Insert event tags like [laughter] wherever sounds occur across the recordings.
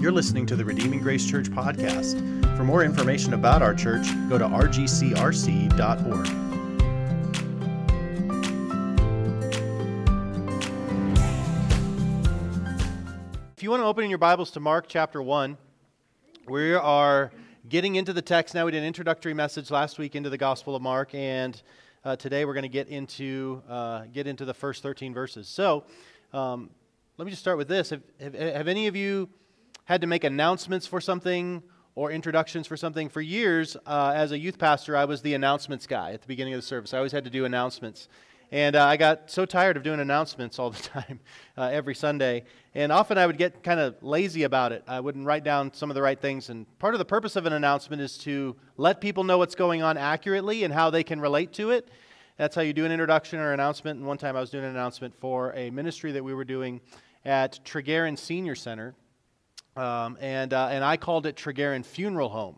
You're listening to the Redeeming Grace Church podcast. For more information about our church, go to rgcrc.org. If you want to open your Bibles to Mark chapter 1, we are getting into the text now. We did an introductory message last week into the Gospel of Mark, and uh, today we're going to get into, uh, get into the first 13 verses. So, um, let me just start with this. Have, have, have, any of you had to make announcements for something or introductions for something? For years, uh, as a youth pastor, I was the announcements guy at the beginning of the service. I always had to do announcements. And uh, I got so tired of doing announcements all the [laughs] time, uh, every Sunday. And often I would get kind of lazy about it. I wouldn't write down some of the right things. And part of the purpose of an announcement is to let people know what's going on accurately and how they can relate to it. That's how you do an introduction or announcement. And one time I was doing an announcement for a ministry that we were doing at Tregarin Senior Center, um, and, uh, and I called it Tregarin Funeral Home.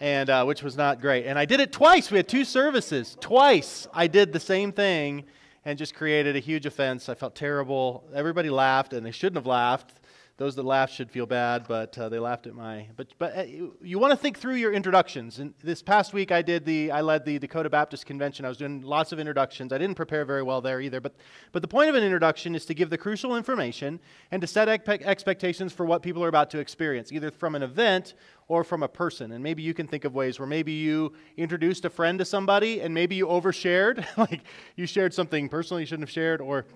and uh, which was not great. And I did it twice. We had two services. Twice I did the same thing and just created a huge offense. I felt terrible. Everybody laughed, and they shouldn't have laughed. Those that laughed should feel bad, but uh, they laughed at my. But but uh, you, you want to think through your introductions. And this past week, I did the I led the Dakota Baptist Convention. I was doing lots of introductions. I didn't prepare very well there either. But but the point of an introduction is to give the crucial information and to set expectations for what people are about to experience, either from an event or from a person. And maybe you can think of ways where maybe you introduced a friend to somebody and maybe you overshared, [laughs] like you shared something personally you shouldn't have shared, or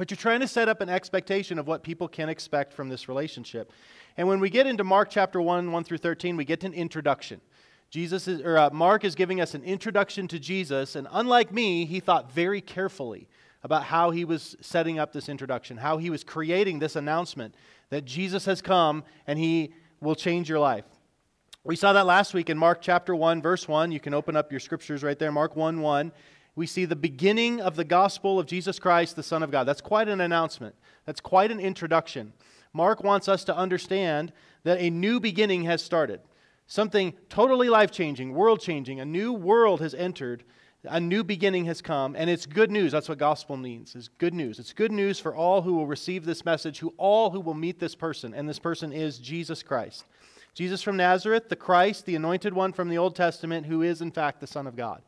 but you're trying to set up an expectation of what people can expect from this relationship. And when we get into Mark chapter 1, 1 through 13, we get an introduction. Jesus is, or uh, Mark is giving us an introduction to Jesus, and unlike me, he thought very carefully about how he was setting up this introduction, how he was creating this announcement that Jesus has come and he will change your life. We saw that last week in Mark chapter 1, verse 1. You can open up your scriptures right there, Mark 1 1 we see the beginning of the gospel of Jesus Christ, the Son of God. That's quite an announcement. That's quite an introduction. Mark wants us to understand that a new beginning has started. Something totally life changing, world changing. A new world has entered. A new beginning has come, and it's good news. That's what gospel means. Is good news. It's good news for all who will receive this message, who all who will meet this person, and this person is Jesus Christ. Jesus from Nazareth, the Christ, the anointed one from the Old Testament, who is in fact the Son of God.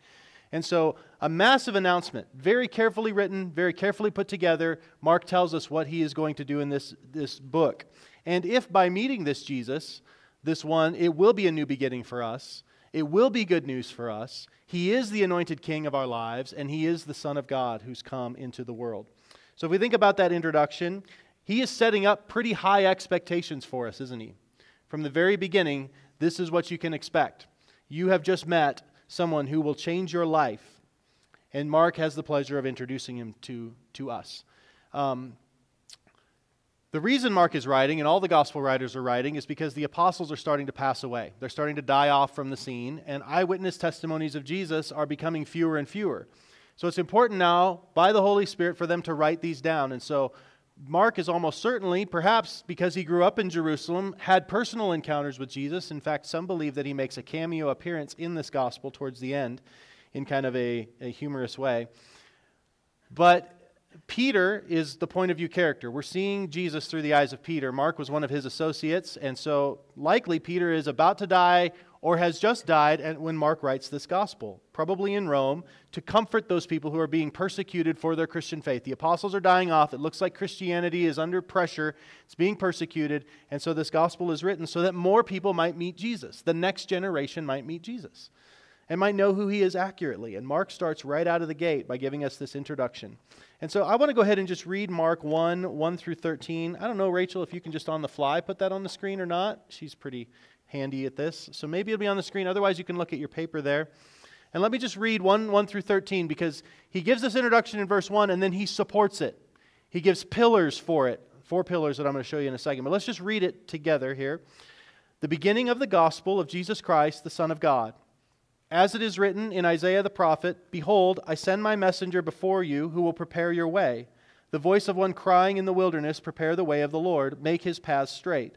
And so, a massive announcement, very carefully written, very carefully put together. Mark tells us what he is going to do in this, this book. And if by meeting this Jesus, this one, it will be a new beginning for us, it will be good news for us. He is the anointed king of our lives, and he is the Son of God who's come into the world. So, if we think about that introduction, he is setting up pretty high expectations for us, isn't he? From the very beginning, this is what you can expect. You have just met someone who will change your life. And Mark has the pleasure of introducing him to, to us. Um, the reason Mark is writing, and all the gospel writers are writing, is because the apostles are starting to pass away. They're starting to die off from the scene, and eyewitness testimonies of Jesus are becoming fewer and fewer. So it's important now, by the Holy Spirit, for them to write these down. And so Mark is almost certainly, perhaps because he grew up in Jerusalem, had personal encounters with Jesus. In fact, some believe that he makes a cameo appearance in this gospel towards the end in kind of a, a humorous way. But Peter is the point of view character. We're seeing Jesus through the eyes of Peter. Mark was one of his associates, and so likely Peter is about to die or has just died when Mark writes this gospel, probably in Rome, to comfort those people who are being persecuted for their Christian faith. The apostles are dying off. It looks like Christianity is under pressure, it's being persecuted, and so this gospel is written so that more people might meet Jesus. The next generation might meet Jesus and might know who he is accurately. And Mark starts right out of the gate by giving us this introduction. And so I want to go ahead and just read Mark 1 1 through 13. I don't know, Rachel, if you can just on the fly put that on the screen or not. She's pretty handy at this. So maybe it'll be on the screen. Otherwise, you can look at your paper there. And let me just read 1 1 through 13 because he gives this introduction in verse 1 and then he supports it. He gives pillars for it, four pillars that I'm going to show you in a second. But let's just read it together here. The beginning of the gospel of Jesus Christ, the Son of God. As it is written in Isaiah the prophet Behold, I send my messenger before you who will prepare your way. The voice of one crying in the wilderness, Prepare the way of the Lord, make his paths straight.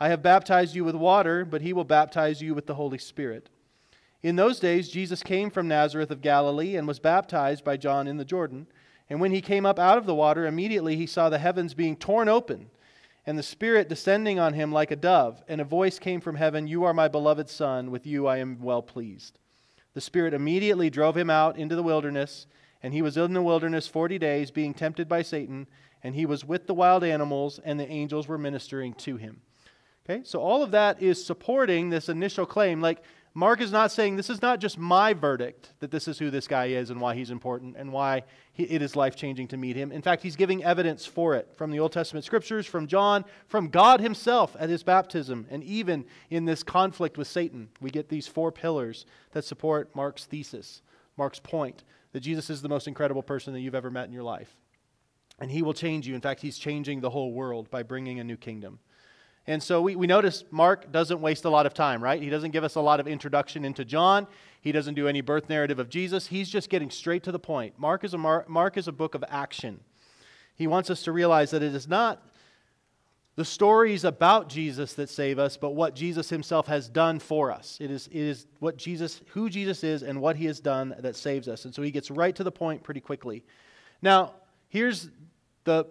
I have baptized you with water, but he will baptize you with the Holy Spirit. In those days, Jesus came from Nazareth of Galilee and was baptized by John in the Jordan. And when he came up out of the water, immediately he saw the heavens being torn open and the Spirit descending on him like a dove, and a voice came from heaven You are my beloved Son, with you I am well pleased. The Spirit immediately drove him out into the wilderness, and he was in the wilderness forty days, being tempted by Satan, and he was with the wild animals, and the angels were ministering to him. Okay, so all of that is supporting this initial claim. Like, Mark is not saying this is not just my verdict that this is who this guy is and why he's important and why he, it is life changing to meet him. In fact, he's giving evidence for it from the Old Testament scriptures, from John, from God himself at his baptism, and even in this conflict with Satan. We get these four pillars that support Mark's thesis, Mark's point that Jesus is the most incredible person that you've ever met in your life. And he will change you. In fact, he's changing the whole world by bringing a new kingdom. And so we, we notice Mark doesn't waste a lot of time, right? He doesn't give us a lot of introduction into John. He doesn't do any birth narrative of Jesus. He's just getting straight to the point. Mark is a, Mar- Mark is a book of action. He wants us to realize that it is not the stories about Jesus that save us, but what Jesus himself has done for us. It is, it is what Jesus, who Jesus is and what he has done that saves us. And so he gets right to the point pretty quickly. Now, here's the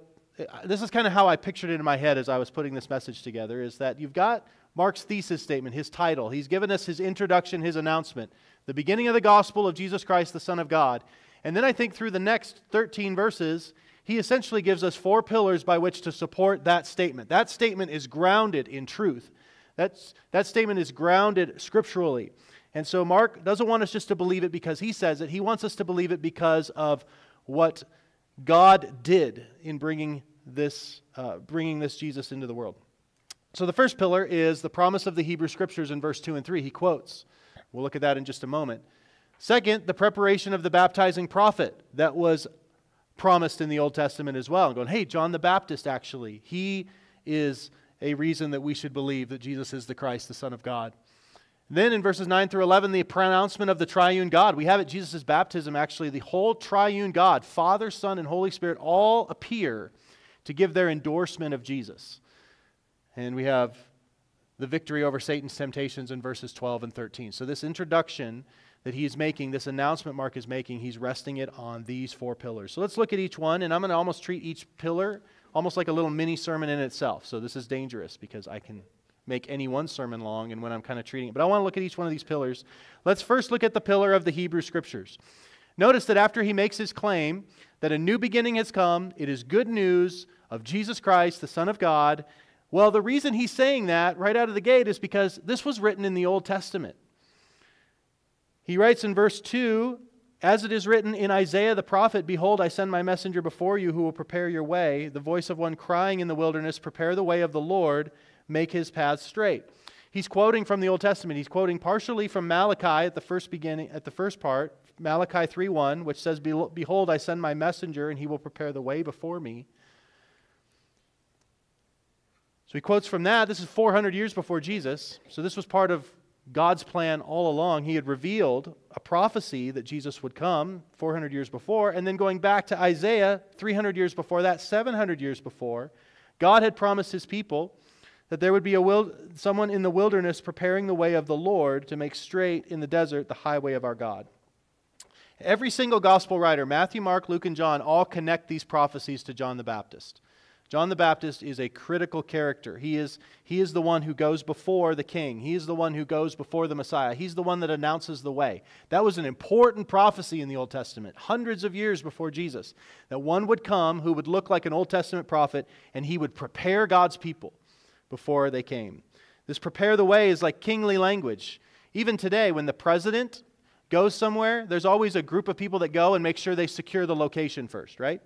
this is kind of how I pictured it in my head as I was putting this message together is that you've got Mark's thesis statement, his title. He's given us his introduction, his announcement, the beginning of the gospel of Jesus Christ, the Son of God. And then I think through the next 13 verses, he essentially gives us four pillars by which to support that statement. That statement is grounded in truth. That's, that statement is grounded scripturally. And so Mark doesn't want us just to believe it because he says it, he wants us to believe it because of what God did in bringing this, uh, bringing this Jesus into the world. So the first pillar is the promise of the Hebrew Scriptures in verse 2 and 3. He quotes. We'll look at that in just a moment. Second, the preparation of the baptizing prophet that was promised in the Old Testament as well. And going, hey, John the Baptist, actually, he is a reason that we should believe that Jesus is the Christ, the Son of God. Then in verses 9 through 11, the pronouncement of the triune God. We have at Jesus' baptism, actually, the whole triune God, Father, Son, and Holy Spirit, all appear to give their endorsement of Jesus. And we have the victory over Satan's temptations in verses 12 and 13. So, this introduction that he's making, this announcement Mark is making, he's resting it on these four pillars. So, let's look at each one, and I'm going to almost treat each pillar almost like a little mini sermon in itself. So, this is dangerous because I can make any one sermon long and when I'm kind of treating it. But I want to look at each one of these pillars. Let's first look at the pillar of the Hebrew Scriptures. Notice that after he makes his claim that a new beginning has come, it is good news of Jesus Christ, the Son of God. Well, the reason he's saying that right out of the gate is because this was written in the Old Testament. He writes in verse 2 As it is written in Isaiah the prophet, Behold, I send my messenger before you who will prepare your way, the voice of one crying in the wilderness, Prepare the way of the Lord make his paths straight. He's quoting from the Old Testament. He's quoting partially from Malachi at the first beginning at the first part, Malachi 3:1, which says, "Behold, I send my messenger, and he will prepare the way before me." So he quotes from that. This is 400 years before Jesus. So this was part of God's plan all along. He had revealed a prophecy that Jesus would come 400 years before, and then going back to Isaiah 300 years before that, 700 years before, God had promised his people that there would be a wil- someone in the wilderness preparing the way of the Lord to make straight in the desert the highway of our God. Every single gospel writer, Matthew, Mark, Luke, and John, all connect these prophecies to John the Baptist. John the Baptist is a critical character. He is, he is the one who goes before the king. He is the one who goes before the Messiah. He's the one that announces the way. That was an important prophecy in the Old Testament, hundreds of years before Jesus, that one would come who would look like an Old Testament prophet and he would prepare God's people before they came. This prepare the way is like kingly language. Even today, when the president goes somewhere, there's always a group of people that go and make sure they secure the location first, right?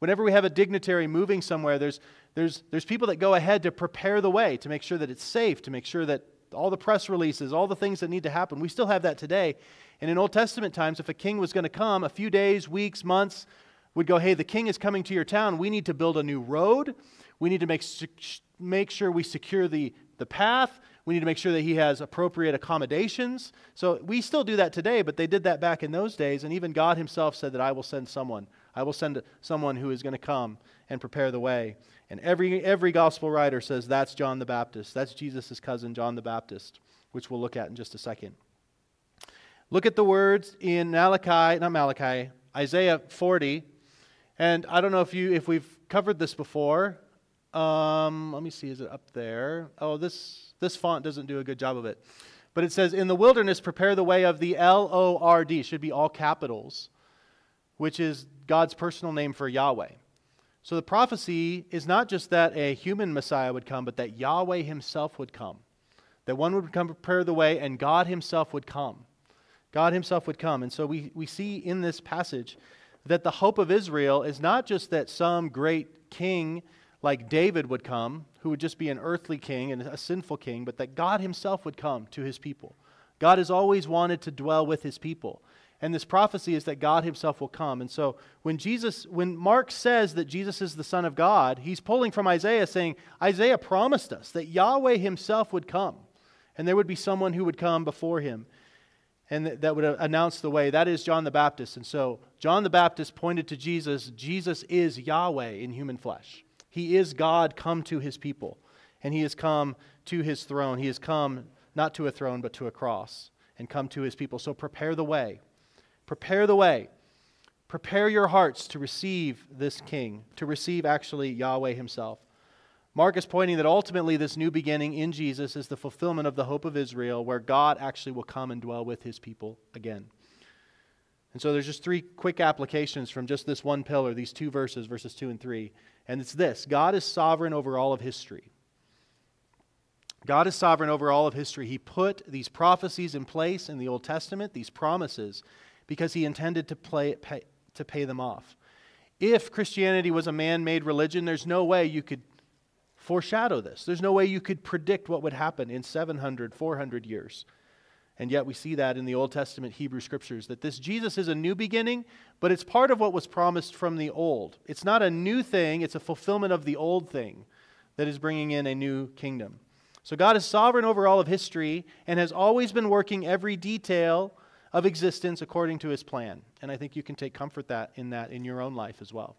Whenever we have a dignitary moving somewhere, there's, there's, there's people that go ahead to prepare the way, to make sure that it's safe, to make sure that all the press releases, all the things that need to happen. We still have that today. And in Old Testament times, if a king was going to come, a few days, weeks, months, would go, hey, the king is coming to your town. We need to build a new road. We need to make make sure we secure the the path. We need to make sure that he has appropriate accommodations. So we still do that today, but they did that back in those days. And even God himself said that I will send someone. I will send someone who is going to come and prepare the way. And every, every gospel writer says that's John the Baptist. That's Jesus' cousin, John the Baptist, which we'll look at in just a second. Look at the words in Malachi, not Malachi, Isaiah 40. And I don't know if you if we've covered this before. Um, let me see, is it up there? Oh, this this font doesn't do a good job of it. But it says, "In the wilderness, prepare the way of the L O R D, Should be all capitals, which is God's personal name for Yahweh. So the prophecy is not just that a human Messiah would come, but that Yahweh Himself would come. That one would come prepare the way, and God Himself would come. God Himself would come. And so we, we see in this passage that the hope of Israel is not just that some great king like David would come, who would just be an earthly king and a sinful king, but that God Himself would come to His people. God has always wanted to dwell with His people. And this prophecy is that God Himself will come. And so when Jesus, when Mark says that Jesus is the Son of God, he's pulling from Isaiah saying, Isaiah promised us that Yahweh Himself would come, and there would be someone who would come before Him and that would announce the way. That is John the Baptist. And so John the Baptist pointed to Jesus. Jesus is Yahweh in human flesh. He is God come to his people. And he has come to his throne. He has come not to a throne, but to a cross and come to his people. So prepare the way. Prepare the way. Prepare your hearts to receive this king, to receive actually Yahweh himself. Mark is pointing that ultimately this new beginning in Jesus is the fulfillment of the hope of Israel, where God actually will come and dwell with his people again. And so there's just three quick applications from just this one pillar, these two verses, verses 2 and 3. And it's this God is sovereign over all of history. God is sovereign over all of history. He put these prophecies in place in the Old Testament, these promises, because he intended to, play, pay, to pay them off. If Christianity was a man made religion, there's no way you could foreshadow this. There's no way you could predict what would happen in 700, 400 years. And yet we see that in the Old Testament Hebrew scriptures that this Jesus is a new beginning, but it's part of what was promised from the old. It's not a new thing, it's a fulfillment of the old thing that is bringing in a new kingdom. So God is sovereign over all of history and has always been working every detail of existence according to his plan. And I think you can take comfort that in that in your own life as well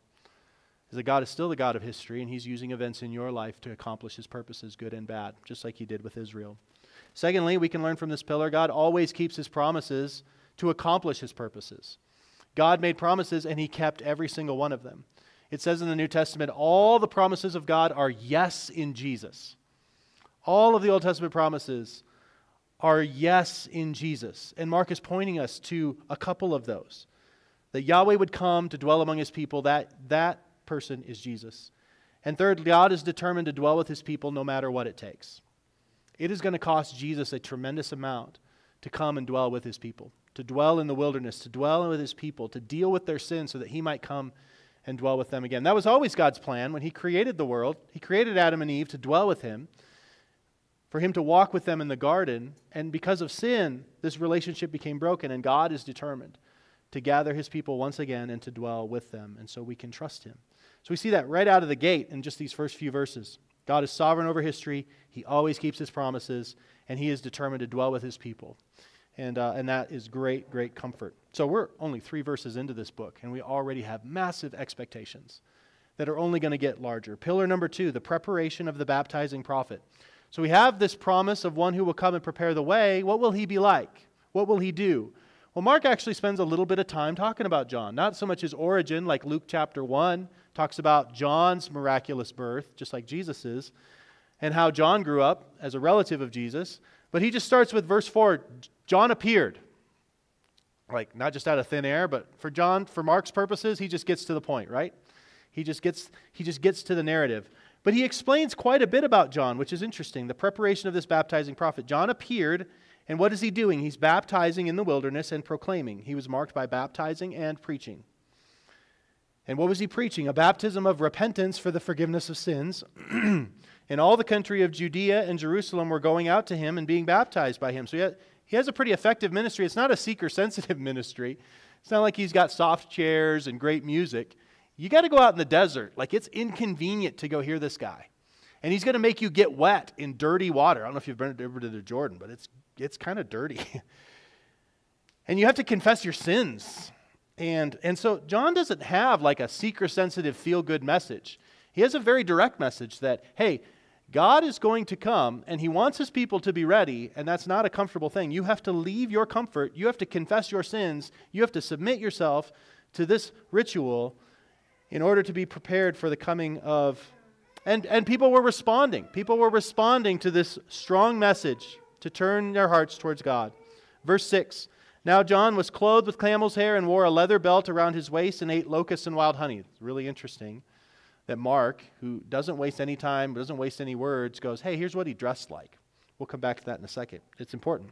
is that God is still the God of history, and He's using events in your life to accomplish His purposes, good and bad, just like He did with Israel. Secondly, we can learn from this pillar God always keeps His promises to accomplish His purposes. God made promises, and He kept every single one of them. It says in the New Testament, all the promises of God are yes in Jesus. All of the Old Testament promises are yes in Jesus. And Mark is pointing us to a couple of those. That Yahweh would come to dwell among his people, that, that person is Jesus. And third, God is determined to dwell with his people no matter what it takes. It is going to cost Jesus a tremendous amount to come and dwell with his people, to dwell in the wilderness, to dwell with his people, to deal with their sin so that he might come and dwell with them again. That was always God's plan when he created the world. He created Adam and Eve to dwell with him, for him to walk with them in the garden. And because of sin, this relationship became broken, and God is determined to gather his people once again and to dwell with them. And so we can trust him. So we see that right out of the gate in just these first few verses. God is sovereign over history, He always keeps His promises, and He is determined to dwell with His people. And, uh, and that is great, great comfort. So we're only three verses into this book, and we already have massive expectations that are only going to get larger. Pillar number two the preparation of the baptizing prophet. So we have this promise of one who will come and prepare the way. What will he be like? What will he do? Well, Mark actually spends a little bit of time talking about John, not so much his origin, like Luke chapter 1 talks about John's miraculous birth, just like Jesus is, and how John grew up as a relative of Jesus. But he just starts with verse 4 John appeared. Like, not just out of thin air, but for John, for Mark's purposes, he just gets to the point, right? He just gets, he just gets to the narrative. But he explains quite a bit about John, which is interesting. The preparation of this baptizing prophet. John appeared and what is he doing? He's baptizing in the wilderness and proclaiming. He was marked by baptizing and preaching. And what was he preaching? A baptism of repentance for the forgiveness of sins. [clears throat] and all the country of Judea and Jerusalem were going out to him and being baptized by him. So he has a pretty effective ministry. It's not a seeker sensitive [laughs] ministry. It's not like he's got soft chairs and great music. You got to go out in the desert. Like it's inconvenient to go hear this guy. And he's going to make you get wet in dirty water. I don't know if you've been ever to the Jordan, but it's, it's kind of dirty. [laughs] and you have to confess your sins. And, and so John doesn't have like a seeker sensitive, feel good message. He has a very direct message that, hey, God is going to come and he wants his people to be ready, and that's not a comfortable thing. You have to leave your comfort, you have to confess your sins, you have to submit yourself to this ritual in order to be prepared for the coming of. And, and people were responding. People were responding to this strong message to turn their hearts towards God. Verse 6 Now John was clothed with camel's hair and wore a leather belt around his waist and ate locusts and wild honey. It's really interesting that Mark, who doesn't waste any time, doesn't waste any words, goes, Hey, here's what he dressed like. We'll come back to that in a second. It's important.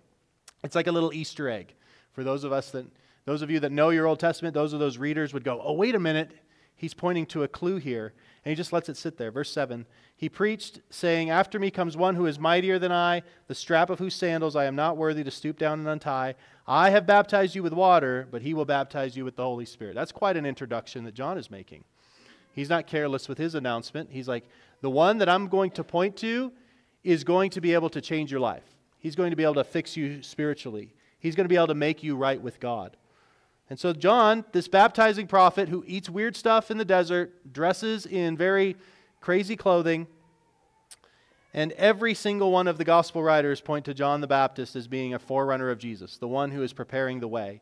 It's like a little Easter egg. For those of us that, those of you that know your Old Testament, those of those readers would go, Oh, wait a minute. He's pointing to a clue here. And he just lets it sit there. Verse 7 He preached, saying, After me comes one who is mightier than I, the strap of whose sandals I am not worthy to stoop down and untie. I have baptized you with water, but he will baptize you with the Holy Spirit. That's quite an introduction that John is making. He's not careless with his announcement. He's like, the one that I'm going to point to is going to be able to change your life. He's going to be able to fix you spiritually. He's going to be able to make you right with God. And so, John, this baptizing prophet who eats weird stuff in the desert, dresses in very crazy clothing, and every single one of the gospel writers point to John the Baptist as being a forerunner of Jesus, the one who is preparing the way.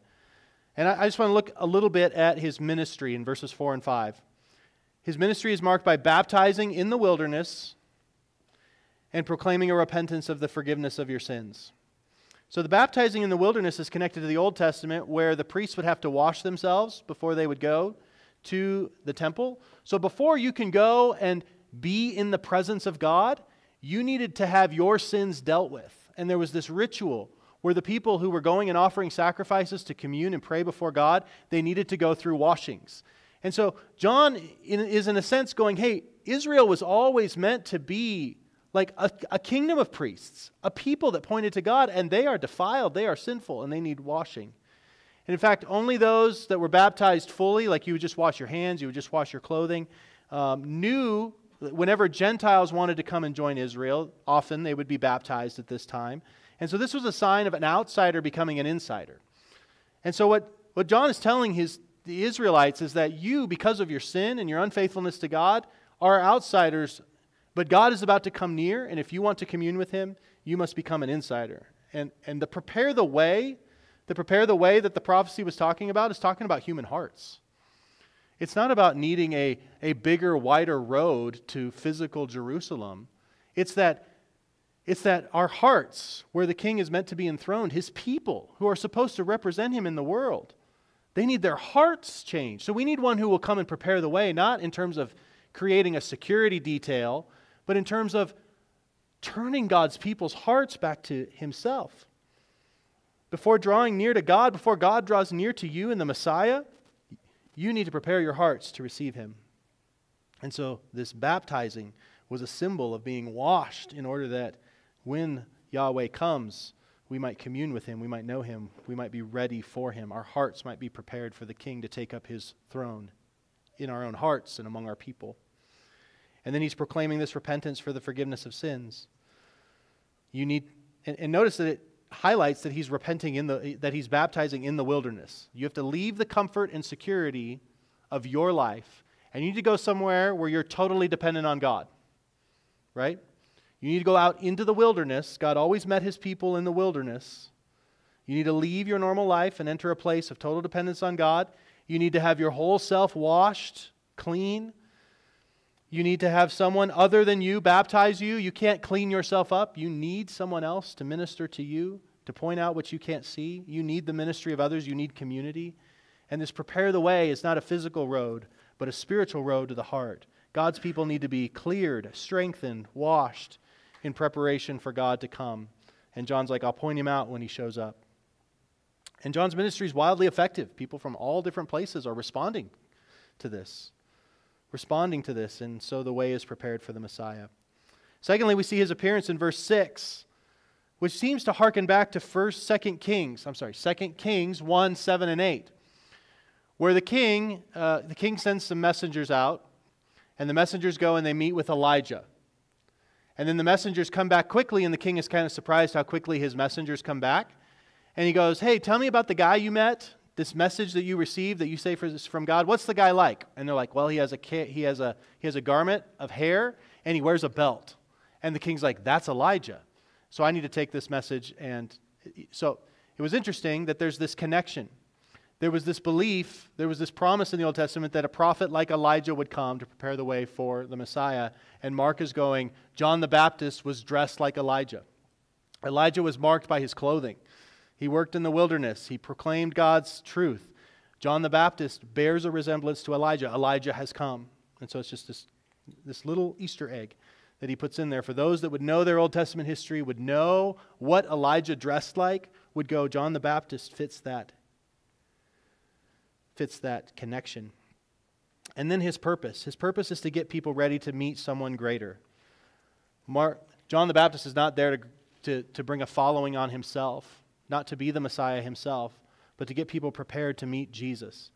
And I, just want to look a little bit at his ministry in verses 4 and 5. His ministry is marked by baptizing in the wilderness and proclaiming a repentance of the forgiveness of your sins. So, the baptizing in the wilderness is connected to the Old Testament, where the priests would have to wash themselves before they would go to the temple. So, before you can go and be in the presence of God, you needed to have your sins dealt with. And there was this ritual where the people who were going and offering sacrifices to commune and pray before God, they needed to go through washings. And so John is, in a sense, going, hey, Israel was always meant to be like a, a, kingdom of priests, a people that pointed to God, and they are defiled, they are sinful, and they need washing. And in fact, only those that were baptized fully, like you would just wash your hands, you would just wash your clothing, um, knew whenever Gentiles wanted to come and join Israel, often they would be baptized at this time. And so this was a sign of an outsider becoming an insider. And so what, what John is telling his the Israelites is that you, because of your sin and your unfaithfulness to God, are outsiders, but God is about to come near, and if you want to commune with Him, you must become an insider. And, and to prepare the way, to prepare the way that the prophecy was talking about is talking about human hearts. It's not about needing a, a bigger, wider road to physical Jerusalem. It's that, it's that our hearts, where the king is meant to be enthroned, his people who are supposed to represent him in the world, they need their hearts changed. So we need one who will come and prepare the way, not in terms of creating a security detail, but in terms of turning God's people's hearts back to Himself. Before drawing near to God, before God draws near to you in the Messiah, you need to prepare your hearts to receive Him. And so this baptizing was a symbol of being washed in order that when Yahweh comes, we might commune with him, we might know him, we might be ready for him. Our hearts might be prepared for the king to take up his throne in our own hearts and among our people. And then he's proclaiming this repentance for the forgiveness of sins. You need, and, and notice that it highlights that he's repenting in the, that he's baptizing in the wilderness. You have to leave the comfort and security of your life, and you need to go somewhere where you're totally dependent on God, right? You need to go out into the wilderness. God always met his people in the wilderness. You need to leave your normal life and enter a place of total dependence on God. You need to have your whole self washed, clean. You need to have someone other than you baptize you. You can't clean yourself up. You need someone else to minister to you, to point out what you can't see. You need the ministry of others. You need community. And this prepare the way is not a physical road, but a spiritual road to the heart. God's people need to be cleared, strengthened, washed, in preparation for God to come. And John's like, I'll point him out when he shows up. And John's ministry is wildly effective. People from all different places are responding to this, responding to this, and so the way is prepared for the Messiah. Secondly, we see his appearance in verse 6, which seems to harken back to 1st, 2nd Kings, I'm sorry, 2nd Kings 1, 7, and 8, where the king, uh, the king sends some messengers out, and the messengers go and they meet with Elijah. And then the messengers come back quickly, and the king is kind of surprised how quickly his messengers come back. And he goes, Hey, tell me about the guy you met, this message that you receive that you say is from God. What's the guy like? And they're like, Well, he has a, he has a, he has a garment of hair, and he wears a belt. And the king's like, That's Elijah. So I need to take this message. And so it was interesting that there's this connection. There was this belief, there was this promise in the Old Testament that a prophet like Elijah would come to prepare the way for the Messiah. And Mark is going, John the Baptist was dressed like Elijah. Elijah was marked by his clothing. He worked in the wilderness, he proclaimed God's truth. John the Baptist bears a resemblance to Elijah. Elijah has come. And so it's just this, this little Easter egg that he puts in there for those that would know their Old Testament history, would know what Elijah dressed like, would go, John the Baptist fits that. Fits that connection. And then his purpose. His purpose is to get people ready to meet someone greater. Mark, John the Baptist is not there to, to, to bring a following on himself, not to be the Messiah himself, but to get people prepared to meet Jesus.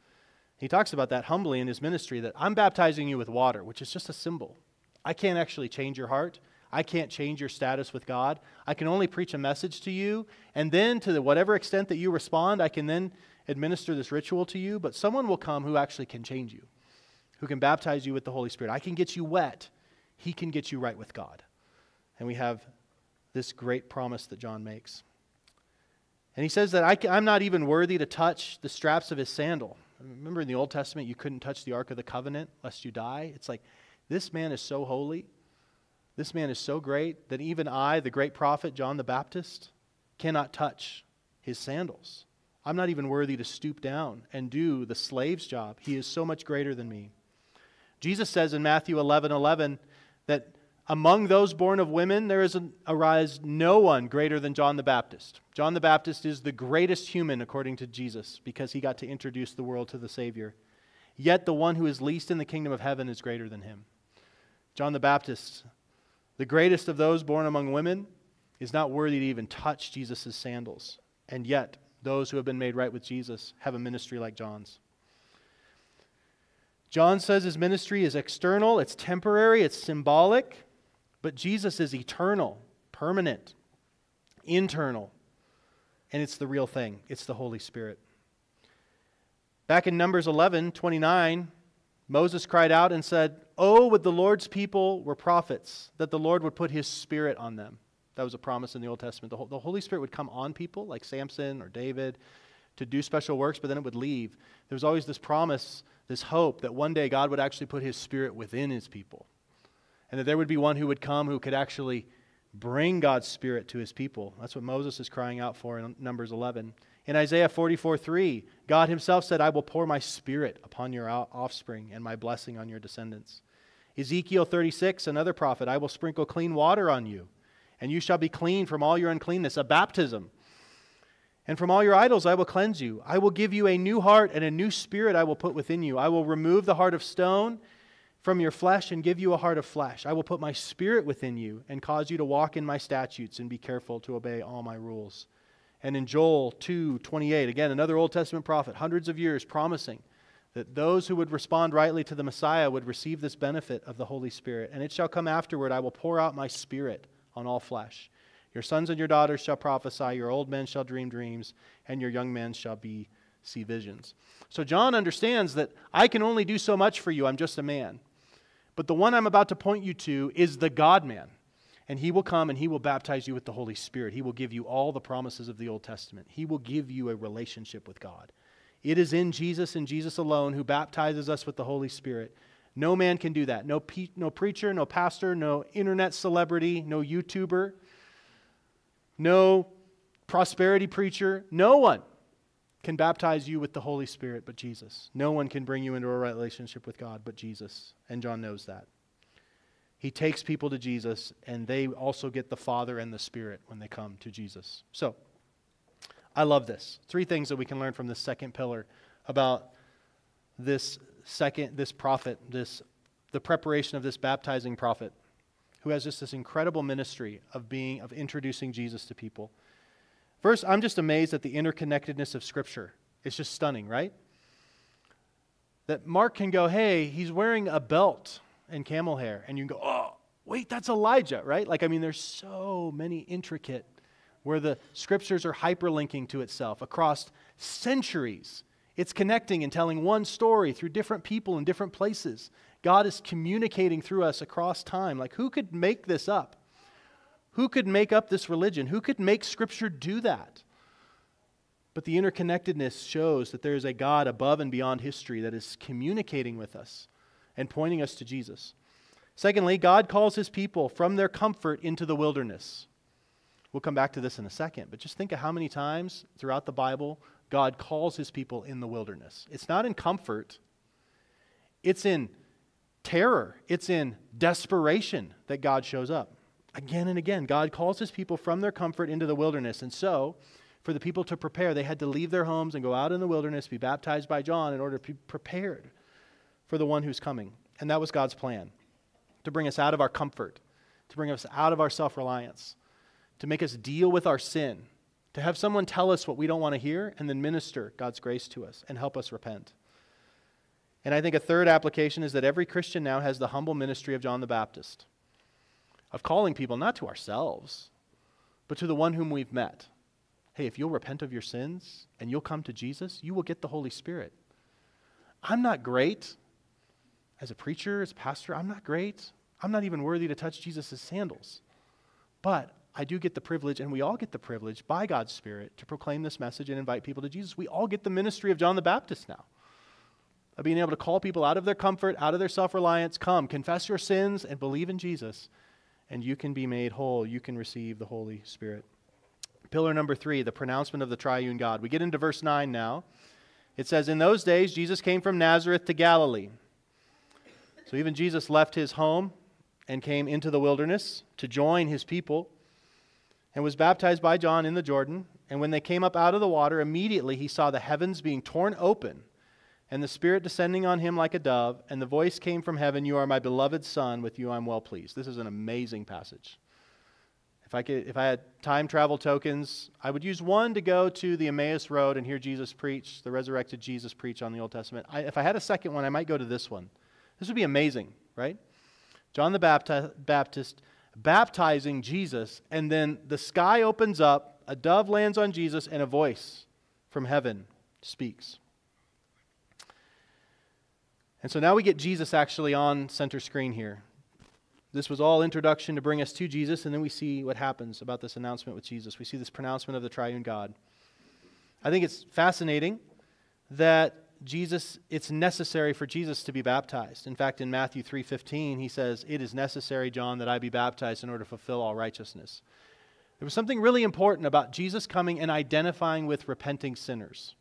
He talks about that humbly in his ministry that I'm baptizing you with water, which is just a symbol. I can't actually change your heart. I can't change your status with God. I can only preach a message to you, and then to the, whatever extent that you respond, I can then administer this ritual to you. But someone will come who actually can change you, who can baptize you with the Holy Spirit. I can get you wet, He can get you right with God. And we have this great promise that John makes. And he says that I am not even worthy to touch the straps of his sandal. Remember in the Old Testament, you couldn't touch the Ark of the Covenant lest you die? It's like this man is so holy, this man is so great that even I, the great prophet John the Baptist, cannot touch his sandals. I'm not even worthy to stoop down and do the slave's job. He is so much greater than me. Jesus says in Matthew 11 11 that among those born of women, there is arise no one greater than John the Baptist. John the Baptist is the greatest human, according to Jesus, because he got to introduce the world to the Savior. Yet the one who is least in the kingdom of heaven is greater than him. John the Baptist, the greatest of those born among women, is not worthy to even touch Jesus' sandals. And yet, those who have been made right with Jesus have a ministry like John's. John says his ministry is external, it's temporary, it's symbolic, but Jesus is eternal, permanent, internal, and it's the real thing. It's the Holy Spirit. Back in Numbers 11 29, Moses cried out and said, Oh, would the Lord's people were prophets, that the Lord would put his spirit on them. That was a promise in the Old Testament. The Holy Spirit would come on people like Samson or David to do special works, but then it would leave. There was always this promise, this hope that one day God would actually put his spirit within his people. And that there would be one who would come who could actually bring God's spirit to his people. That's what Moses is crying out for in Numbers 11. In Isaiah 44 3, God himself said, I will pour my spirit upon your offspring and my blessing on your descendants. Ezekiel 36, another prophet, I will sprinkle clean water on you, and you shall be clean from all your uncleanness, a baptism. And from all your idols I will cleanse you. I will give you a new heart, and a new spirit I will put within you. I will remove the heart of stone from your flesh and give you a heart of flesh. I will put my spirit within you and cause you to walk in my statutes and be careful to obey all my rules. And in Joel 2:28, again another Old Testament prophet, hundreds of years promising that those who would respond rightly to the Messiah would receive this benefit of the Holy Spirit. And it shall come afterward, I will pour out my spirit on all flesh. Your sons and your daughters shall prophesy, your old men shall dream dreams, and your young men shall be see visions. So John understands that I can only do so much for you. I'm just a man. But the one I'm about to point you to is the God man. And he will come and he will baptize you with the Holy Spirit. He will give you all the promises of the Old Testament. He will give you a relationship with God. It is in Jesus and Jesus alone who baptizes us with the Holy Spirit. No man can do that. No, pe- no preacher, no pastor, no internet celebrity, no YouTuber, no prosperity preacher. No one can baptize you with the Holy Spirit but Jesus. No one can bring you into a relationship with God but Jesus. And John knows that. He takes people to Jesus, and they also get the Father and the Spirit when they come to Jesus. So, I love this. Three things that we can learn from this second pillar about this second, this prophet, this the preparation of this baptizing prophet, who has just this incredible ministry of being of introducing Jesus to people. First, I'm just amazed at the interconnectedness of Scripture. It's just stunning, right? That Mark can go, hey, he's wearing a belt and camel hair. And you can go, oh, Wait, that's Elijah, right? Like, I mean, there's so many intricate where the scriptures are hyperlinking to itself across centuries. It's connecting and telling one story through different people in different places. God is communicating through us across time. Like, who could make this up? Who could make up this religion? Who could make Scripture do that? But the interconnectedness shows that there is a God above and beyond history that is communicating with us and pointing us to Jesus. Secondly, God calls his people from their comfort into the wilderness. We'll come back to this in a second, but just think of how many times throughout the Bible God calls his people in the wilderness. It's not in comfort, it's in terror, it's in desperation that God shows up. Again and again, God calls his people from their comfort into the wilderness. And so, for the people to prepare, they had to leave their homes and go out in the wilderness, be baptized by John in order to be prepared for the one who's coming. And that was God's plan to bring us out of our comfort, to bring us out of our self reliance, to make us deal with our sin, to have someone tell us what we don't want to hear, and then minister God's grace to us and help us repent. And I think a third application is that every Christian now has the humble ministry of John the Baptist, of calling people not to ourselves, but to the one whom we've met. Hey, if you'll repent of your sins and you'll come to Jesus, you will get the Holy Spirit. I'm not great as a preacher, as a pastor, I'm not great. I'm not even worthy to touch Jesus' sandals. But I do get the privilege, and we all get the privilege by God's Spirit to proclaim this message and invite people to Jesus. We all get the ministry of John the Baptist now of being able to call people out of their comfort, out of their self reliance. Come, confess your sins, and believe in Jesus, and you can be made whole. You can receive the Holy Spirit. Pillar number three, the pronouncement of the triune God. We get into verse 9 now. It says, In those days, Jesus came from Nazareth to Galilee. So even Jesus left his home and came into the wilderness to join his people and was baptized by John in the Jordan. And when they came up out of the water, immediately he saw the heavens being torn open and the Spirit descending on him like a dove. And the voice came from heaven You are my beloved Son, with you I'm well pleased. This is an amazing passage. If I, could, if I had time travel tokens, I would use one to go to the Emmaus Road and hear Jesus preach, the resurrected Jesus preach on the Old Testament. I, if I had a second one, I might go to this one. This would be amazing, right? John the Baptist, Baptist baptizing Jesus, and then the sky opens up, a dove lands on Jesus, and a voice from heaven speaks. And so now we get Jesus actually on center screen here. This was all introduction to bring us to Jesus, and then we see what happens about this announcement with Jesus. We see this pronouncement of the triune God. I think it's fascinating that Jesus it's necessary for Jesus to be baptized. In fact, in Matthew 3:15, he says, "It is necessary, John, that I be baptized in order to fulfill all righteousness." There was something really important about Jesus coming and identifying with repenting sinners.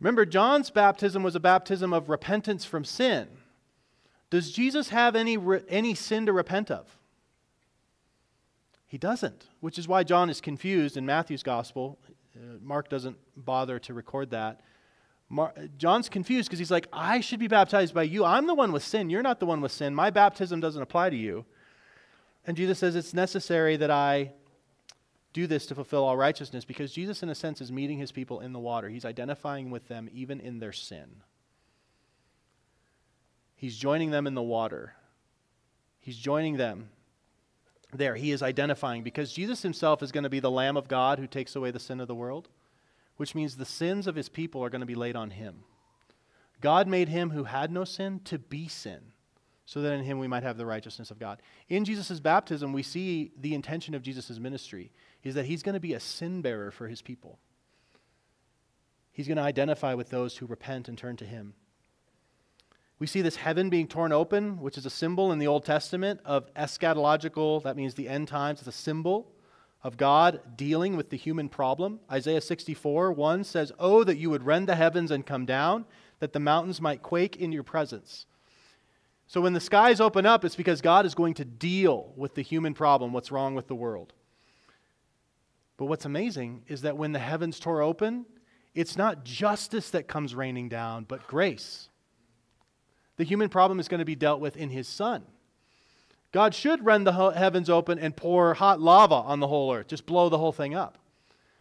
Remember, John's baptism was a baptism of repentance from sin. Does Jesus have any, any sin to repent of? He doesn't, which is why John is confused in Matthew's gospel. Uh, Mark doesn't bother to record that. Mar- John's confused because he's like, I should be baptized by you. I'm the one with sin. You're not the one with sin. My baptism doesn't apply to you. And Jesus says, It's necessary that I do this to fulfill all righteousness because Jesus, in a sense, is meeting his people in the water. He's identifying with them even in their sin. He's joining them in the water. He's joining them there. He is identifying because Jesus himself is going to be the Lamb of God who takes away the sin of the world, which means the sins of his people are going to be laid on him. God made him who had no sin to be sin so that in him we might have the righteousness of God. In Jesus' baptism, we see the intention of Jesus' ministry is that he's going to be a sin bearer for his people. He's going to identify with those who repent and turn to him. We see this heaven being torn open, which is a symbol in the Old Testament of eschatological, that means the end times. It's a symbol of God dealing with the human problem. Isaiah 64 1 says, Oh, that you would rend the heavens and come down, that the mountains might quake in your presence. So when the skies open up, it's because God is going to deal with the human problem, what's wrong with the world. But what's amazing is that when the heavens tore open, it's not justice that comes raining down, but grace. The human problem is going to be dealt with in his Son. God should rend the heavens open and pour hot lava on the whole earth, just blow the whole thing up.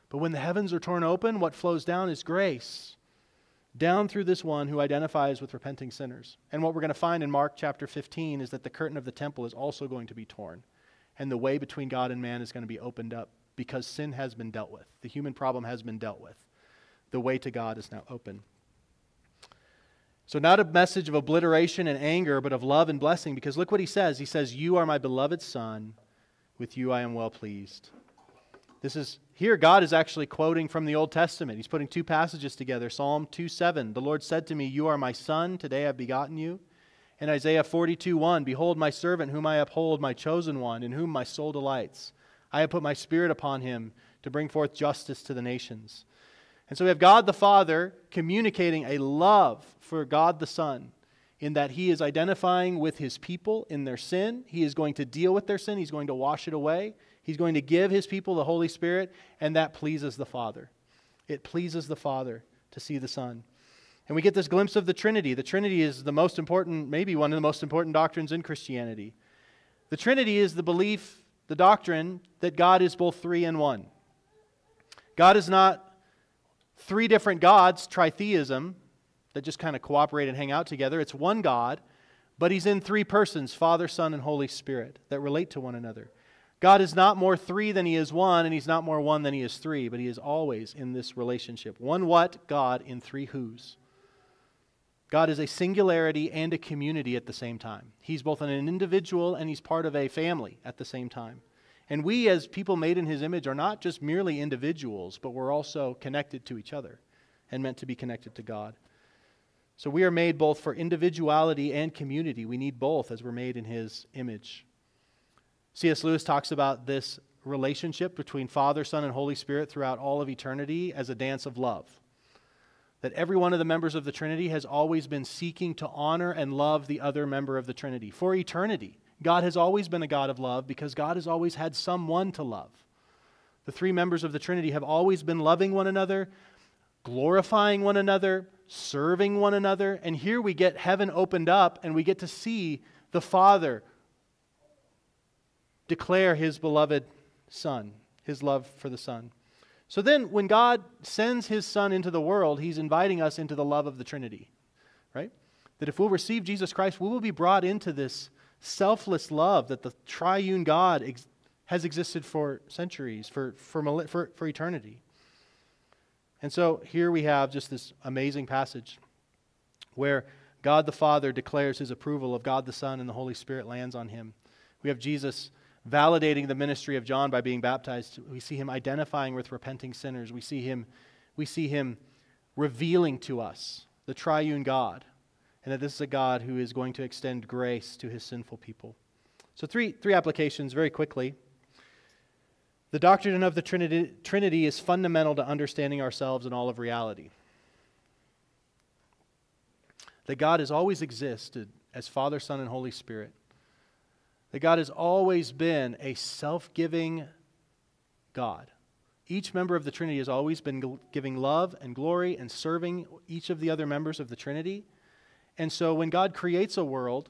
But when the heavens are torn open, what flows down is grace. down through this one who identifies with repenting sinners. And what we're going to find in Mark chapter 15 is that the curtain of the temple is also going to be torn, and the way between God and man is going to be opened up because sin has been dealt with. The human problem has been dealt with. The way to God is now open. So, not a message of obliteration and anger, but of love and blessing, because look what he says. He says, You are my beloved Son, with you I am well pleased. This is here, God is actually quoting from the Old Testament. He's putting two passages together Psalm 2 7. The Lord said to me, You are my Son, today I've begotten you. And Isaiah 42 1. Behold, my servant, whom I uphold, my chosen one, in whom my soul delights. I have put my spirit upon him to bring forth justice to the nations. And so we have God the Father communicating a love for God the Son in that he is identifying with his people in their sin. He is going to deal with their sin, he's going to wash it away. He's going to give his people the Holy Spirit, and that pleases the Father. It pleases the Father to see the Son. And we get this glimpse of the Trinity. The Trinity is the most important, maybe one of the most important doctrines in Christianity. The Trinity is the belief, the doctrine that God is both three and one. God is not three different gods, tritheism, that just kind of cooperate and hang out together. It's one God, but He's in three persons Father, Son, and Holy Spirit that relate to one another. God is not more three than He is one, and He's not more one than He is three, but He is always in this relationship. One what? God in three whos. God is a singularity and a community at the same time. He's both an individual and He's part of a family at the same time. And we, as people made in his image, are not just merely individuals, but we're also connected to each other and meant to be connected to God. So we are made both for individuality and community. We need both as we're made in his image. C.S. Lewis talks about this relationship between Father, Son, and Holy Spirit throughout all of eternity as a dance of love. That every one of the members of the Trinity has always been seeking to honor and love the other member of the Trinity for eternity. God has always been a God of love because God has always had someone to love. The three members of the Trinity have always been loving one another, glorifying one another, serving one another. And here we get heaven opened up and we get to see the Father declare his beloved Son, his love for the Son. So then, when God sends his Son into the world, he's inviting us into the love of the Trinity, right? That if we'll receive Jesus Christ, we will be brought into this selfless love that the triune God ex- has existed for centuries, for, for, for, for eternity. And so here we have just this amazing passage where God the Father declares his approval of God the Son and the Holy Spirit lands on him. We have Jesus validating the ministry of John by being baptized. We see him identifying with repenting sinners. We see him, we see him revealing to us the triune God and that this is a God who is going to extend grace to his sinful people. So, three, three applications very quickly. The doctrine of the Trinity, Trinity is fundamental to understanding ourselves and all of reality. That God has always existed as Father, Son, and Holy Spirit. That God has always been a self giving God. Each member of the Trinity has always been giving love and glory and serving each of the other members of the Trinity. And so when God creates a world,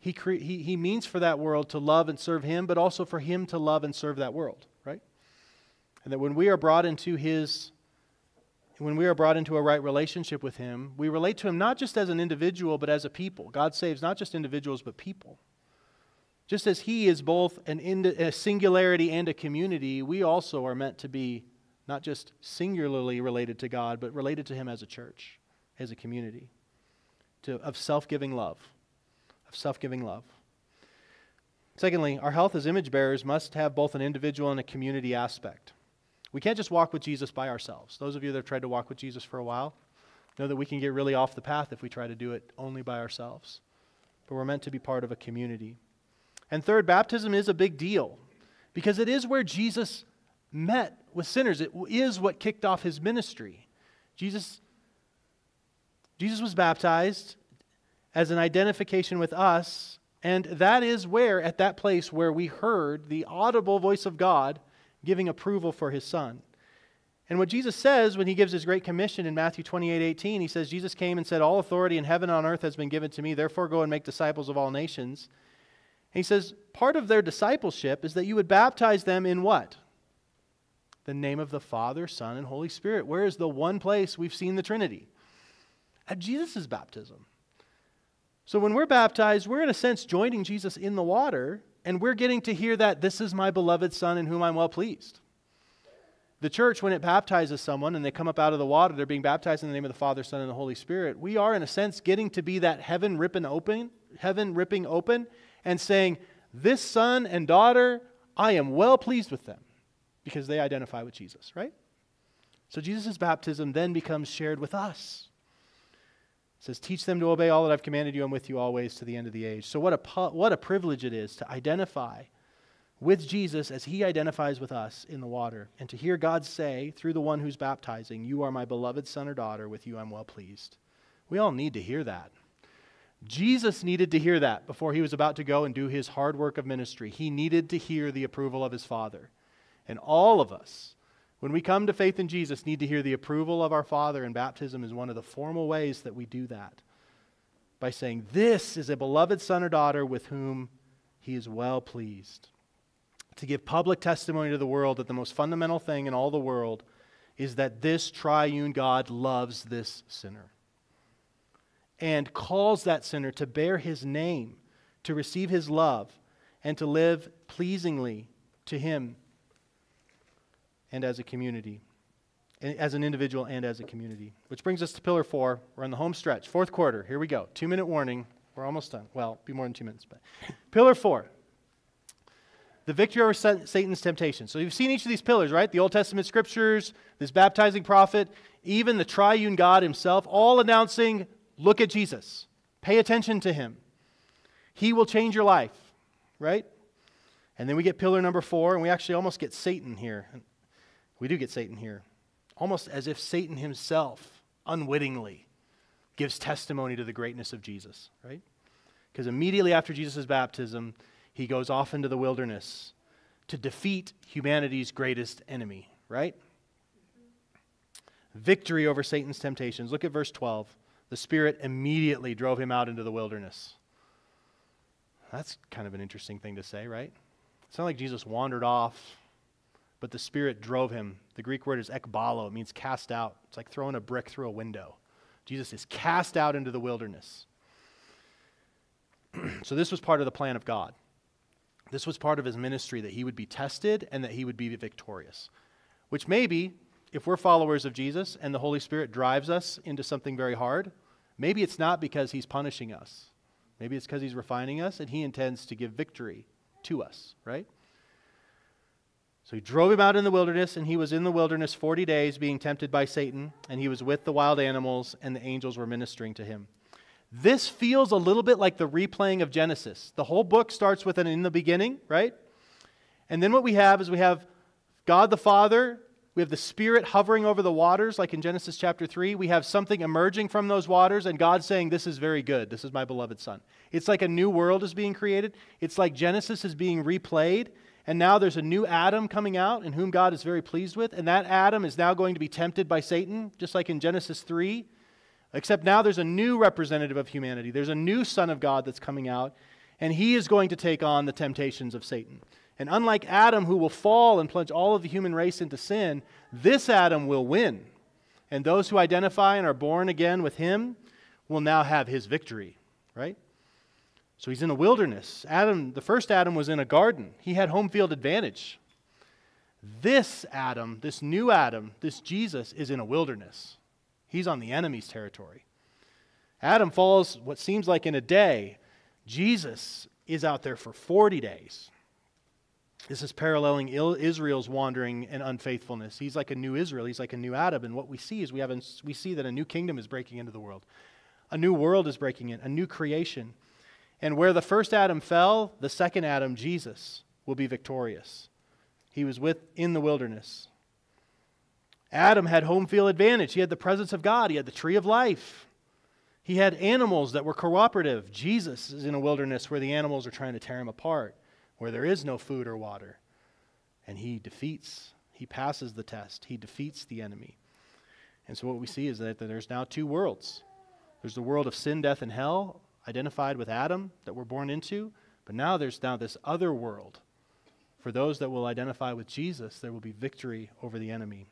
he, cre- he, he means for that world to love and serve Him, but also for Him to love and serve that world, right? And that when we are brought into His, when we are brought into a right relationship with Him, we relate to Him not just as an individual, but as a people. God saves not just individuals, but people. Just as He is both an ind- a singularity and a community, we also are meant to be not just singularly related to God, but related to Him as a church, as a community to, of self giving love. Of self giving love. Secondly, our health as image bearers must have both an individual and a community aspect. We can't just walk with Jesus by ourselves. Those of you that have tried to walk with Jesus for a while know that we can get really off the path if we try to do it only by ourselves. But we're meant to be part of a community. And third, baptism is a big deal because it is where Jesus met with sinners. It is what kicked off his ministry. Jesus Jesus was baptized as an identification with us, and that is where, at that place where we heard the audible voice of God giving approval for his son. And what Jesus says when he gives his great commission in Matthew 28 18, he says, Jesus came and said, All authority in heaven and on earth has been given to me, therefore go and make disciples of all nations. He says, Part of their discipleship is that you would baptize them in what? The name of the Father, Son, and Holy Spirit. Where is the one place we've seen the Trinity? at Jesus' baptism. So when we're baptized, we're in a sense joining Jesus in the water, and we're getting to hear that this is my beloved Son in whom I'm well pleased. The church, when it baptizes someone and they come up out of the water, they're being baptized in the name of the Father, Son, and the Holy Spirit. We are, in a sense, getting to be that heaven ripping open, heaven ripping open, and saying, This son and daughter, I am well pleased with them because they identify with Jesus, right? So Jesus' baptism then becomes shared with us. It says, Teach them to obey all that I've commanded you. I'm with you always to the end of the age. So, what a, what a privilege it is to identify with Jesus as he identifies with us in the water, and to hear God say through the one who's baptizing, You are my beloved son or daughter, with you I'm well pleased. We all need to hear that. Jesus needed to hear that before he was about to go and do his hard work of ministry. He needed to hear the approval of his Father. And all of us, when we come to faith in Jesus, need to hear the approval of our Father, and baptism is one of the formal ways that we do that by saying, This is a beloved son or daughter with whom he is well pleased to give public testimony to the world that the most fundamental thing in all the world is that this triune God loves this sinner and calls that sinner to bear his name, to receive his love, and to live pleasingly to him and as a community, as an individual and as a community. Which brings us to pillar four. We're on the home stretch, fourth quarter. Here we go. Two minute warning. We're almost done. Well, be more than two minutes, but [laughs] pillar four the victory over Satan's temptation. So you've seen each of these pillars, right? The Old Testament scriptures, this baptizing prophet, even the triune God himself, all announcing look at Jesus, pay attention to him. He will change your life, right? And then we get pillar number four, and we actually almost get Satan here. We do get Satan here, almost as if Satan himself, unwittingly, gives testimony to the greatness of Jesus, right? Because immediately after Jesus' baptism, he goes off into the wilderness to defeat humanity's greatest enemy, right? Victory over Satan's temptations. Look at verse 12. The Spirit immediately drove him out into the wilderness. That's kind of an interesting thing to say, right? It's not like Jesus wandered off, but the Spirit drove him. The Greek word is ekbalo, it means cast out. It's like throwing a brick through a window. Jesus is cast out into the wilderness. [clears throat] so, this was part of the plan of God. This was part of his ministry that he would be tested and that he would be victorious. Which maybe, if we're followers of Jesus and the Holy Spirit drives us into something very hard, maybe it's not because he's punishing us. Maybe it's because he's refining us and he intends to give victory to us, right? So he drove him out in the wilderness, and he was in the wilderness 40 days being tempted by Satan, and he was with the wild animals, and the angels were ministering to him. This feels a little bit like the replaying of Genesis. The whole book starts with an in the beginning, right? And then what we have is we have God the Father, we have the Spirit hovering over the waters, like in Genesis chapter 3. We have something emerging from those waters, and God saying, This is very good. This is my beloved Son. It's like a new world is being created. It's like Genesis is being replayed, and now there's a new Adam coming out in whom God is very pleased with. And that Adam is now going to be tempted by Satan, just like in Genesis 3. Except now there's a new representative of humanity. There's a new Son of God that's coming out, and he is going to take on the temptations of Satan. And unlike Adam, who will fall and plunge all of the human race into sin, this Adam will win. And those who identify and are born again with him will now have his victory, right? So he's in a wilderness. Adam, the first Adam was in a garden. He had home field advantage. This Adam, this new Adam, this Jesus is in a wilderness. He's on the enemy's territory. Adam falls what seems like in a day. Jesus is out there for 40 days. This is paralleling Israel's wandering and unfaithfulness. He's like a new Israel. He's like a new Adam. And what we see is we, have we see that a new kingdom is breaking into the world. A new world is breaking in, a new creation. And where the first Adam fell, the second Adam, Jesus, will be victorious. He was with in the wilderness. Adam had home field advantage. He had the presence of God, he had the tree of life. He had animals that were cooperative. Jesus is in a wilderness where the animals are trying to tear him apart, where there is no food or water. And he defeats, he passes the test, he defeats the enemy. And so what we see is that there's now two worlds there's the world of sin, death, and hell, identified with Adam, that we're born into. But now there's now this other world. For those that will identify with Jesus, there will be victory over the enemy.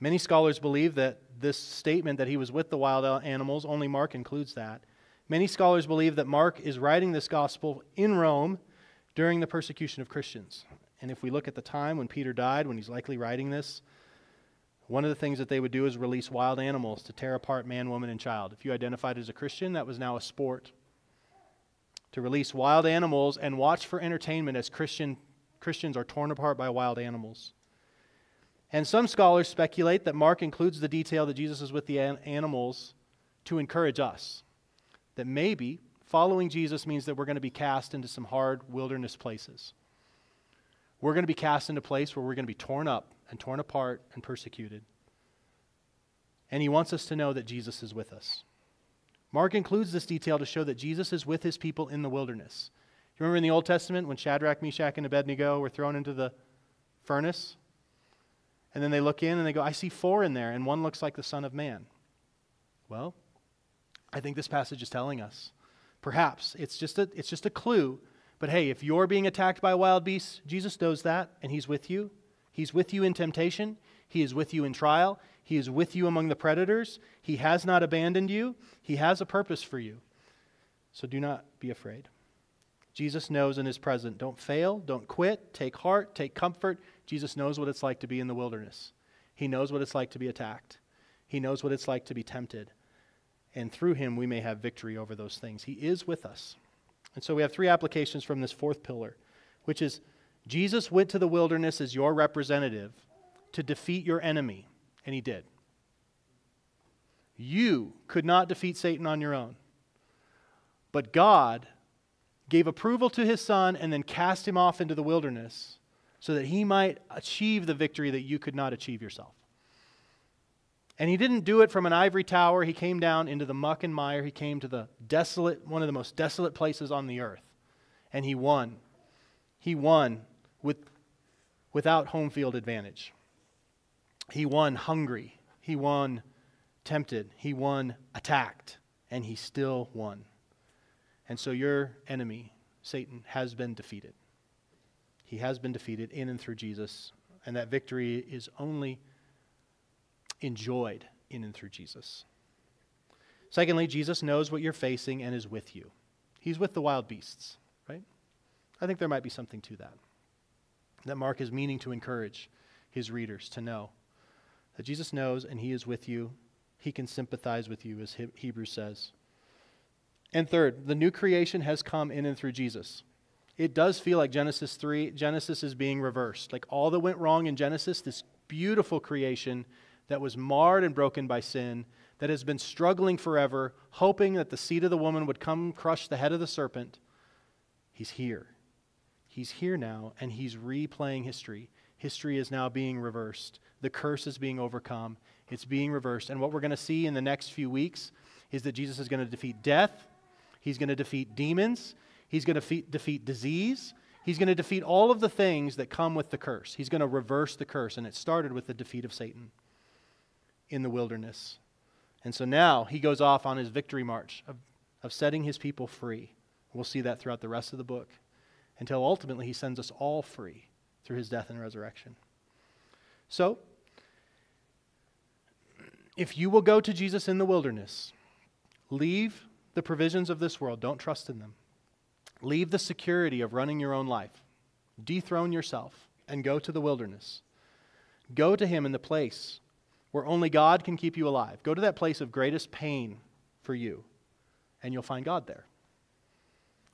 Many scholars believe that this statement that he was with the wild animals, only Mark includes that. Many scholars believe that Mark is writing this gospel in Rome during the persecution of Christians. And if we look at the time when Peter died, when he's likely writing this, one of the things that they would do is release wild animals to tear apart man, woman, and child. If you identified as a Christian, that was now a sport. To release wild animals and watch for entertainment as Christian, Christians are torn apart by wild animals. And some scholars speculate that Mark includes the detail that Jesus is with the animals to encourage us. That maybe following Jesus means that we're going to be cast into some hard wilderness places. We're going to be cast into a place where we're going to be torn up and torn apart and persecuted. And he wants us to know that Jesus is with us. Mark includes this detail to show that Jesus is with his people in the wilderness. You remember in the Old Testament when Shadrach, Meshach, and Abednego were thrown into the furnace? And then they look in and they go, I see four in there, and one looks like the Son of Man. Well, I think this passage is telling us. Perhaps it's just a, it's just a clue. But hey, if you're being attacked by wild beasts, Jesus knows that, and He's with you. He's with you in temptation. He is with you in trial. He is with you among the predators. He has not abandoned you. He has a purpose for you. So do not be afraid. Jesus knows and is present. Don't fail. Don't quit. Take heart. Take comfort. Jesus knows what it's like to be in the wilderness. He knows what it's like to be attacked. He knows what it's like to be tempted. And through him, we may have victory over those things. He is with us. And so we have three applications from this fourth pillar, which is Jesus went to the wilderness as your representative to defeat your enemy, and he did. You could not defeat Satan on your own. But God gave approval to his son and then cast him off into the wilderness so that he might achieve the victory that you could not achieve yourself. And he didn't do it from an ivory tower. He came down into the muck and mire. He came to the desolate, one of the most desolate places on the earth. And he won. He won with, without home field advantage. He won hungry. He won tempted. He won attacked. And he still won. And so your enemy, Satan, has been defeated. He has been defeated in and through Jesus, and that victory is only enjoyed in and through Jesus. Secondly, Jesus knows what you're facing and is with you. He's with the wild beasts, right? I think there might be something to that. That Mark is meaning to encourage his readers to know that Jesus knows and he is with you. He can sympathize with you, as Hebrews says. And third, the new creation has come in and through Jesus it does feel like Genesis 3, Genesis is being reversed. Like all that went wrong in Genesis, this beautiful creation that was marred and broken by sin, that has been struggling forever, hoping that the seed of the woman would come crush the head of the serpent. He's here. He's here now, and he's replaying history. History is now being reversed. The curse is being overcome. It's being reversed. And what we're going to see in the next few weeks is that Jesus is going to defeat death, he's going to defeat demons, He's going to defeat disease. He's going to defeat all of the things that come with the curse. He's going to reverse the curse. And it started with the defeat of Satan in the wilderness. And so now he goes off on his victory march of, of setting his people free. We'll see that throughout the rest of the book until ultimately he sends us all free through his death and resurrection. So, if you will go to Jesus in the wilderness, leave the provisions of this world, don't trust in them. Leave the security of running your own life. Dethrone yourself and go to the wilderness. Go to Him in the place where only God can keep you alive. Go to that place of greatest pain for you, and you'll find God there.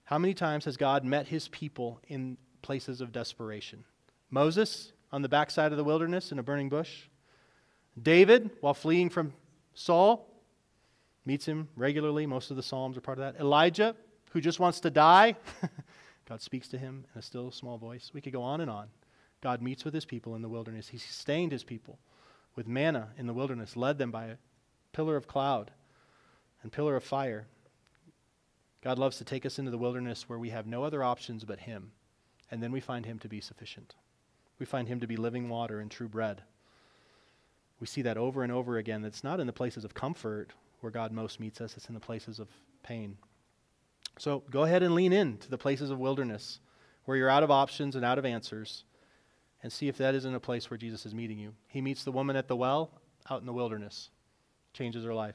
How many times has God met His people in places of desperation? Moses on the backside of the wilderness in a burning bush. David, while fleeing from Saul, meets him regularly. Most of the Psalms are part of that. Elijah who just wants to die, [laughs] God speaks to him in a still small voice. We could go on and on. God meets with his people in the wilderness. He sustained his people with manna in the wilderness, led them by a pillar of cloud and pillar of fire. God loves to take us into the wilderness where we have no other options but him, and then we find him to be sufficient. We find him to be living water and true bread. We see that over and over again. That's not in the places of comfort where God most meets us, it's in the places of pain. So go ahead and lean in to the places of wilderness where you're out of options and out of answers. And see if that isn't a place where Jesus is meeting you. He meets the woman at the well out in the wilderness, changes her life.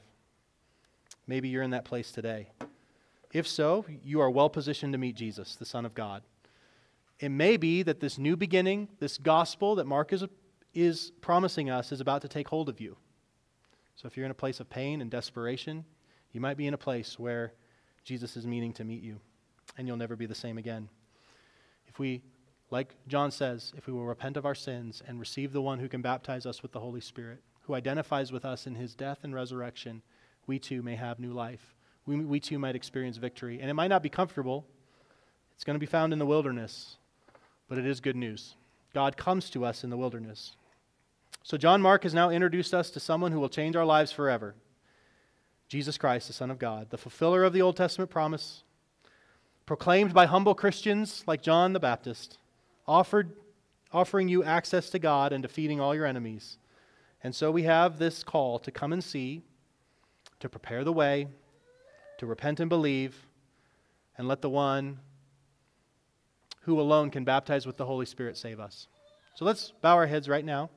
Maybe you're in that place today. If so, you are well positioned to meet Jesus, the Son of God. It may be that this new beginning, this gospel that Mark is, is promising us, is about to take hold of you. So if you're in a place of pain and desperation, you might be in a place where Jesus is meaning to meet you, and you'll never be the same again. If we, like John says, if we will repent of our sins and receive the one who can baptize us with the Holy Spirit, who identifies with us in his death and resurrection, we too may have new life. We, we too might experience victory. And it might not be comfortable, it's going to be found in the wilderness, but it is good news. God comes to us in the wilderness. So, John Mark has now introduced us to someone who will change our lives forever Jesus Christ, the Son of God, the fulfiller of the Old Testament promise, proclaimed by humble Christians like John the Baptist, offered, offering you access to God and defeating all your enemies. And so we have this call to come and see, to prepare the way, to repent and believe, and let the one who alone can baptize with the Holy Spirit save us. So let's bow our heads right now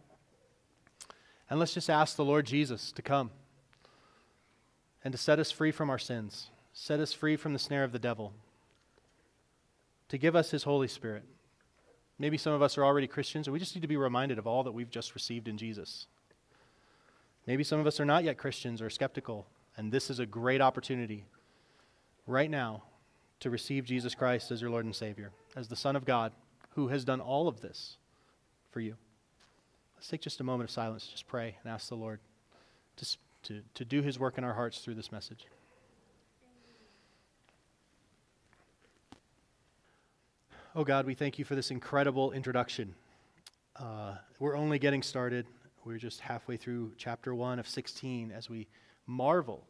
and let's just ask the Lord Jesus to come and to set us free from our sins, set us free from the snare of the devil, to give us his Holy Spirit. Maybe some of us are already Christians, and we just need to be reminded of all that we've just received in Jesus. Maybe some of us are not yet Christians or skeptical, and this is a great opportunity right now to receive Jesus Christ as your Lord and Savior, as the Son of God who has done all of this for you. Let's take just a moment of silence, just pray and ask the Lord to, to, to do his work in our hearts through this message. Oh God, we thank you for this incredible introduction. Uh, we're only getting started. We're just halfway through chapter 1 of 16 as we marvel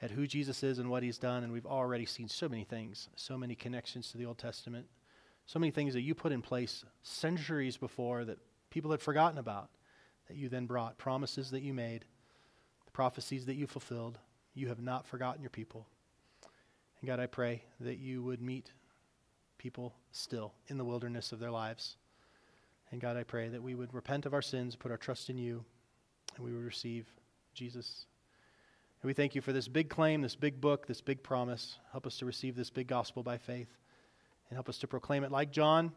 at who Jesus is and what he's done. And we've already seen so many things, so many connections to the Old Testament, so many things that you put in place centuries before that people had forgotten about, that you then brought, promises that you made, the prophecies that you fulfilled. You have not forgotten your people. And God, I pray that you would meet people still in the wilderness of their lives. And God, I pray that we would repent of our sins, put our trust in you, and we would receive Jesus. And we thank you for this big claim, this big book, this big promise. Help us to receive this big gospel by faith and help us to proclaim it like John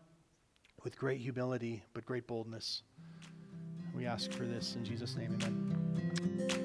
with great humility but great boldness. We ask for this in Jesus' name, amen.